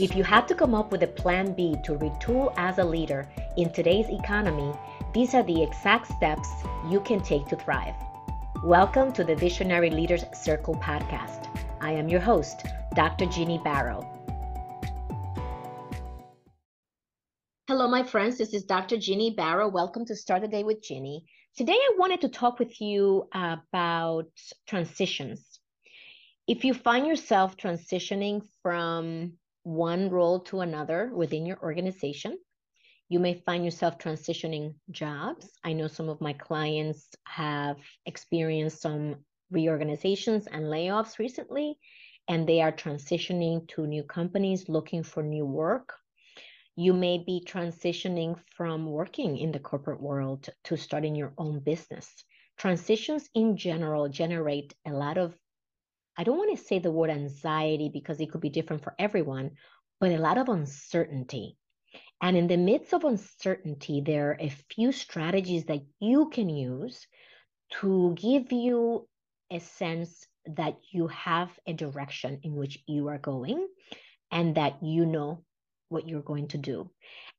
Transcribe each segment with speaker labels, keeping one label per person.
Speaker 1: If you had to come up with a plan B to retool as a leader in today's economy, these are the exact steps you can take to thrive. Welcome to the Visionary Leaders Circle podcast. I am your host, Dr. Ginny Baro. Hello, my friends. This is Dr. Ginny Baro. Welcome to Start the Day with Ginny. Today, I wanted to talk with you about transitions. If you find yourself transitioning from one role to another within your organization. You may find yourself transitioning jobs. I know some of my clients have experienced some reorganizations and layoffs recently, and they are transitioning to new companies looking for new work. You may be transitioning from working in the corporate world to starting your own business. Transitions in general generate a lot of I don't want to say the word anxiety because it could be different for everyone, but a lot of uncertainty. And in the midst of uncertainty, there are a few strategies that you can use to give you a sense that you have a direction in which you are going and that you know what you're going to do.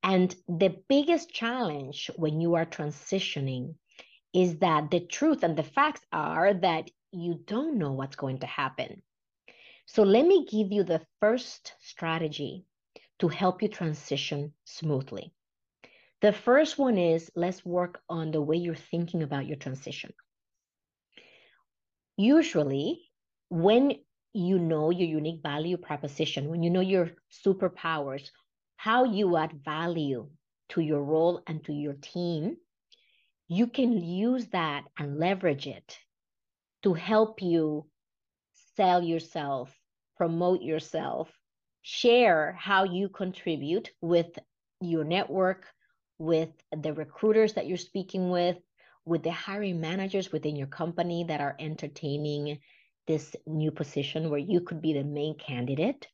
Speaker 1: And the biggest challenge when you are transitioning is that the truth and the facts are that you don't know what's going to happen. So let me give you the first strategy to help you transition smoothly. The first one is let's work on the way you're thinking about your transition. Usually, when you know your unique value proposition, when you know your superpowers, how you add value to your role and to your team, you can use that and leverage it to help you sell yourself, promote yourself, share how you contribute with your network, with the recruiters that you're speaking with, with the hiring managers within your company that are entertaining this new position where you could be the main candidate.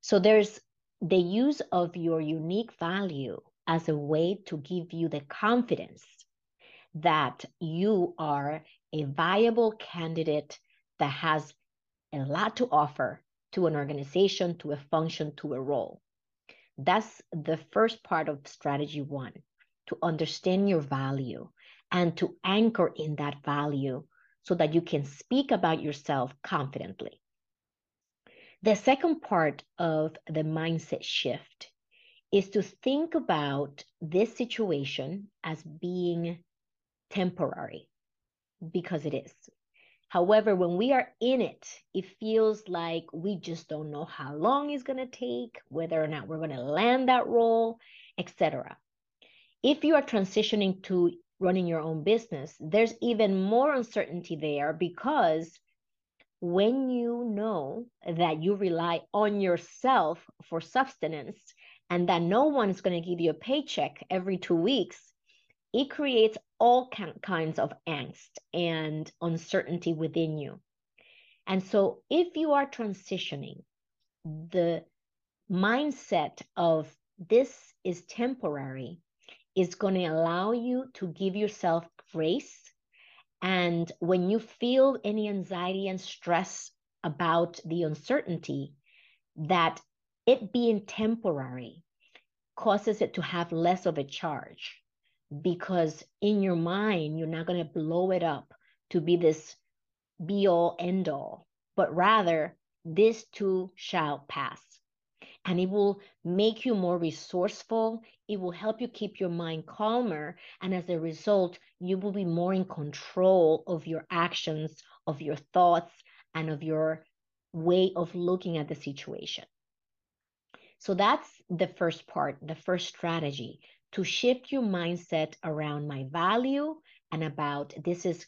Speaker 1: So there's the use of your unique value as a way to give you the confidence that you are a viable candidate that has a lot to offer to an organization, to a function, to a role. That's the first part of strategy one to understand your value and to anchor in that value so that you can speak about yourself confidently. The second part of the mindset shift is to think about this situation as being temporary because it is. However, when we are in it, it feels like we just don't know how long it's going to take, whether or not we're going to land that role, etc. If you are transitioning to running your own business, there's even more uncertainty there because when you know that you rely on yourself for sustenance and that no one is going to give you a paycheck every two weeks, it creates all kinds of angst and uncertainty within you. And so, if you are transitioning, the mindset of this is temporary is going to allow you to give yourself grace. And when you feel any anxiety and stress about the uncertainty, that it being temporary causes it to have less of a charge because in your mind, you're not going to blow it up to be this be all end all, but rather this too shall pass. And it will make you more resourceful. It will help you keep your mind calmer. And as a result, you will be more in control of your actions, of your thoughts, and of your way of looking at the situation. So that's the first part, the first strategy to shift your mindset around my value and about this is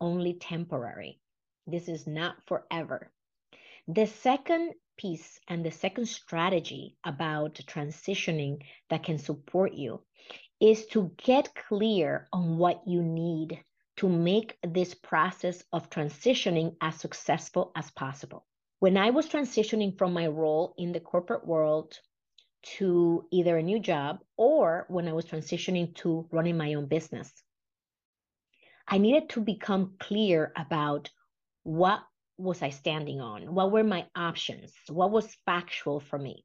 Speaker 1: only temporary. This is not forever. The second piece and the second strategy about transitioning that can support you is to get clear on what you need to make this process of transitioning as successful as possible. When I was transitioning from my role in the corporate world to either a new job or when I was transitioning to running my own business. I needed to become clear about what was I standing on? What were my options? What was factual for me?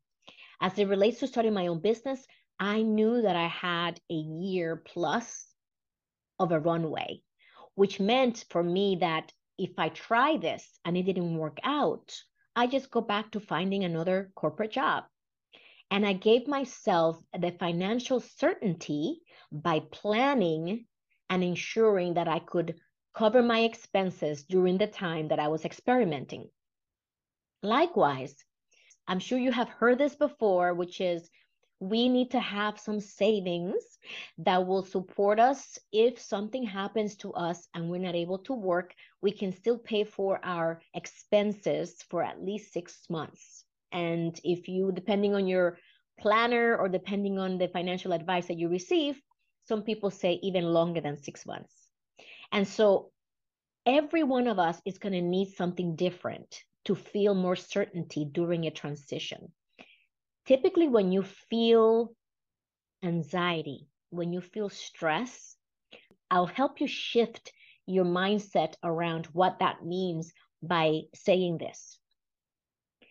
Speaker 1: As it relates to starting my own business, I knew that I had a year plus of a runway, which meant for me that if I try this and it didn't work out, I just go back to finding another corporate job. And I gave myself the financial certainty by planning and ensuring that I could cover my expenses during the time that I was experimenting. Likewise, I'm sure you have heard this before, which is we need to have some savings that will support us if something happens to us and we're not able to work we can still pay for our expenses for at least 6 months and if you depending on your planner or depending on the financial advice that you receive some people say even longer than 6 months and so every one of us is going to need something different to feel more certainty during a transition typically when you feel anxiety, when you feel stress, I'll help you shift your mindset around what that means by saying this.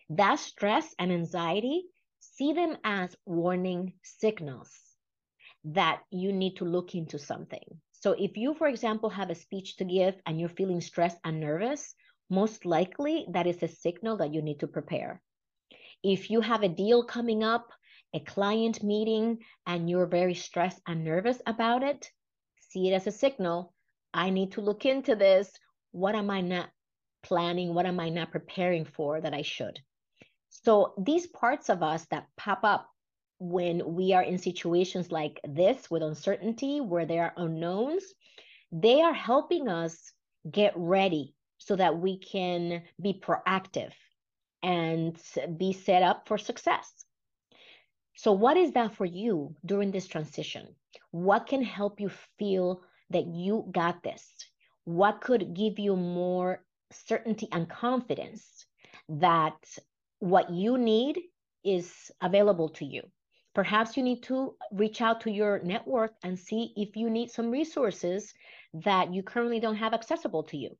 Speaker 1: That stress and anxiety, see them as warning signals that you need to look into something. So if you, for example, have a speech to give and you're feeling stressed and nervous, most likely that is a signal that you need to prepare. If you have a deal coming up, a client meeting, and you're very stressed and nervous about it, see it as a signal. I need to look into this. What am I not planning? What am I not preparing for that I should? So, these parts of us that pop up when we are in situations like this with uncertainty, where there are unknowns, they are helping us get ready so that we can be proactive and be set up for success. So, what is that for you during this transition? What can help you feel that you got this? What could give you more certainty and confidence that what you need is available to you? Perhaps you need to reach out to your network and see if you need some resources that you currently don't have accessible to you.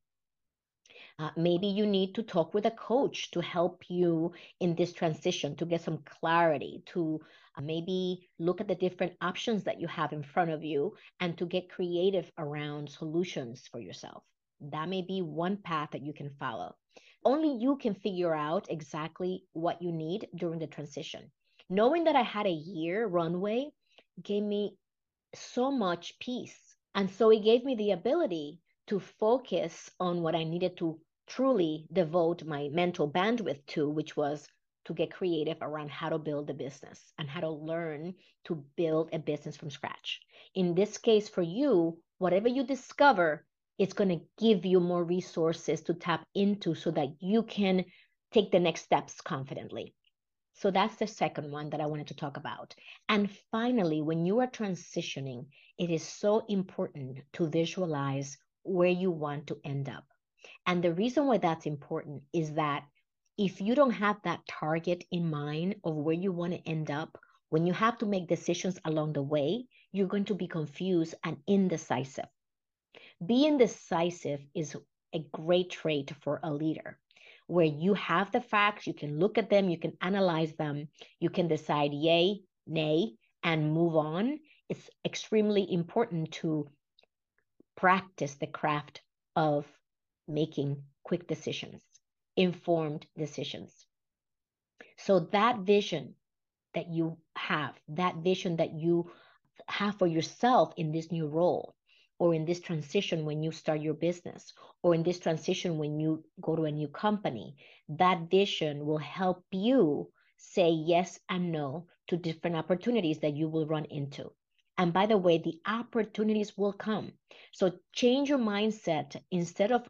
Speaker 1: Uh, maybe you need to talk with a coach to help you in this transition to get some clarity, to uh, maybe look at the different options that you have in front of you and to get creative around solutions for yourself. That may be one path that you can follow. Only you can figure out exactly what you need during the transition. Knowing that I had a year runway gave me so much peace. And so it gave me the ability to focus on what I needed to truly devote my mental bandwidth to, which was to get creative around how to build a business and how to learn to build a business from scratch. In this case, for you, whatever you discover, it's going to give you more resources to tap into so that you can take the next steps confidently. So that's the second one that I wanted to talk about. And finally, when you are transitioning, it is so important to visualize where you want to end up. And the reason why that's important is that if you don't have that target in mind of where you want to end up, when you have to make decisions along the way, you're going to be confused and indecisive. Being decisive is a great trait for a leader where you have the facts, you can look at them, you can analyze them, you can decide yay, nay, and move on. It's extremely important to practice the craft of making quick decisions, informed decisions. So that vision that you have, that vision that you have for yourself in this new role, or in this transition when you start your business, or in this transition when you go to a new company, that vision will help you say yes and no to different opportunities that you will run into. And by the way, the opportunities will come. So change your mindset instead of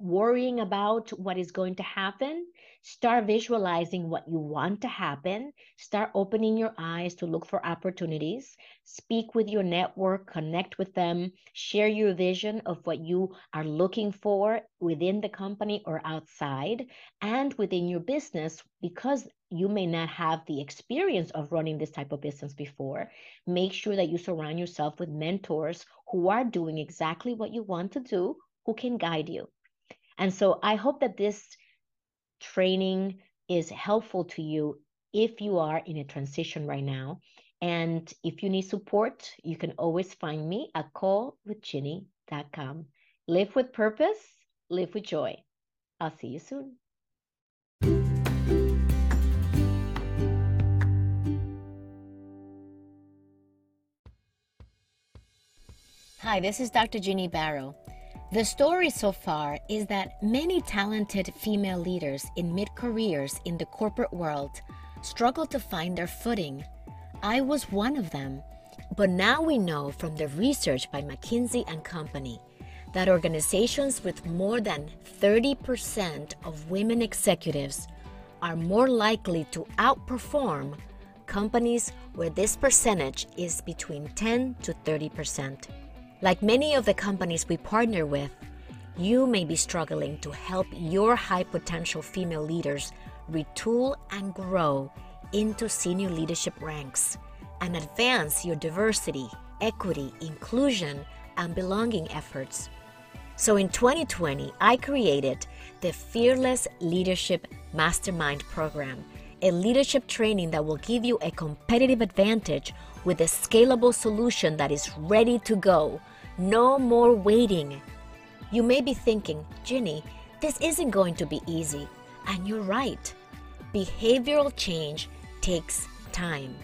Speaker 1: worrying about what is going to happen. Start visualizing what you want to happen. Start opening your eyes to look for opportunities. Speak with your network, connect with them, share your vision of what you are looking for within the company or outside and within your business because you may not have the experience of running this type of business before. Make sure that you surround yourself with mentors who are doing exactly what you want to do, who can guide you. And so I hope that this training is helpful to you if you are in a transition right now. And if you need support, you can always find me at callwithginny.com. Live with purpose, live with joy. I'll see you soon.
Speaker 2: Hi, this is Dr. Ginny Baro. The story so far is that many talented female leaders in mid careers in the corporate world struggle to find their footing. I was one of them. But now we know from the research by McKinsey and Company that organizations with more than 30% of women executives are more likely to outperform companies where this percentage is between 10 to 30%. Like many of the companies we partner with, you may be struggling to help your high potential female leaders retool and grow into senior leadership ranks and advance your diversity, equity, inclusion, and belonging efforts. So in 2020, I created the Fearless Leadership Mastermind Program, a leadership training that will give you a competitive advantage with a scalable solution that is ready to go no more waiting. You may be thinking, Ginny, this isn't going to be easy. And you're right. Behavioral change takes time.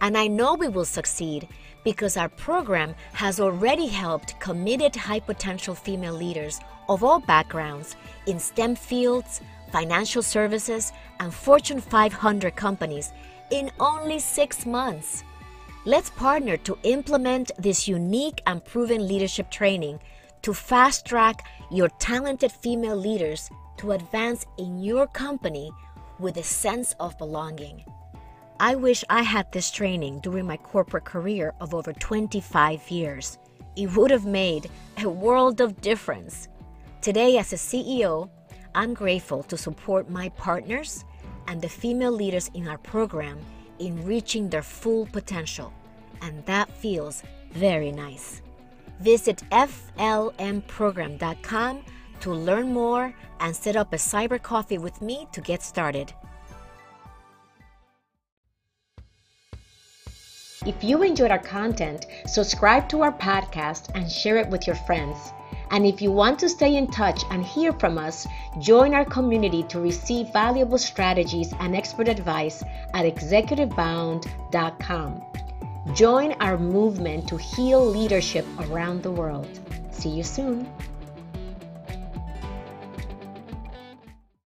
Speaker 2: And I know we will succeed because our program has already helped committed high potential female leaders of all backgrounds in STEM fields, financial services, and Fortune 500 companies in only six months. Let's partner to implement this unique and proven leadership training to fast track your talented female leaders to advance in your company with a sense of belonging. I wish I had this training during my corporate career of over 25 years. It would have made a world of difference. Today, as a CEO, I'm grateful to support my partners and the female leaders in our program in reaching their full potential, and that feels very nice. Visit FLMprogram.com to learn more and set up a cyber coffee with me to get started.
Speaker 1: If you enjoyed our content, subscribe to our podcast and share it with your friends. And if you want to stay in touch and hear from us, join our community to receive valuable strategies and expert advice at executivebound.com. Join our movement to heal leadership around the world. See you soon.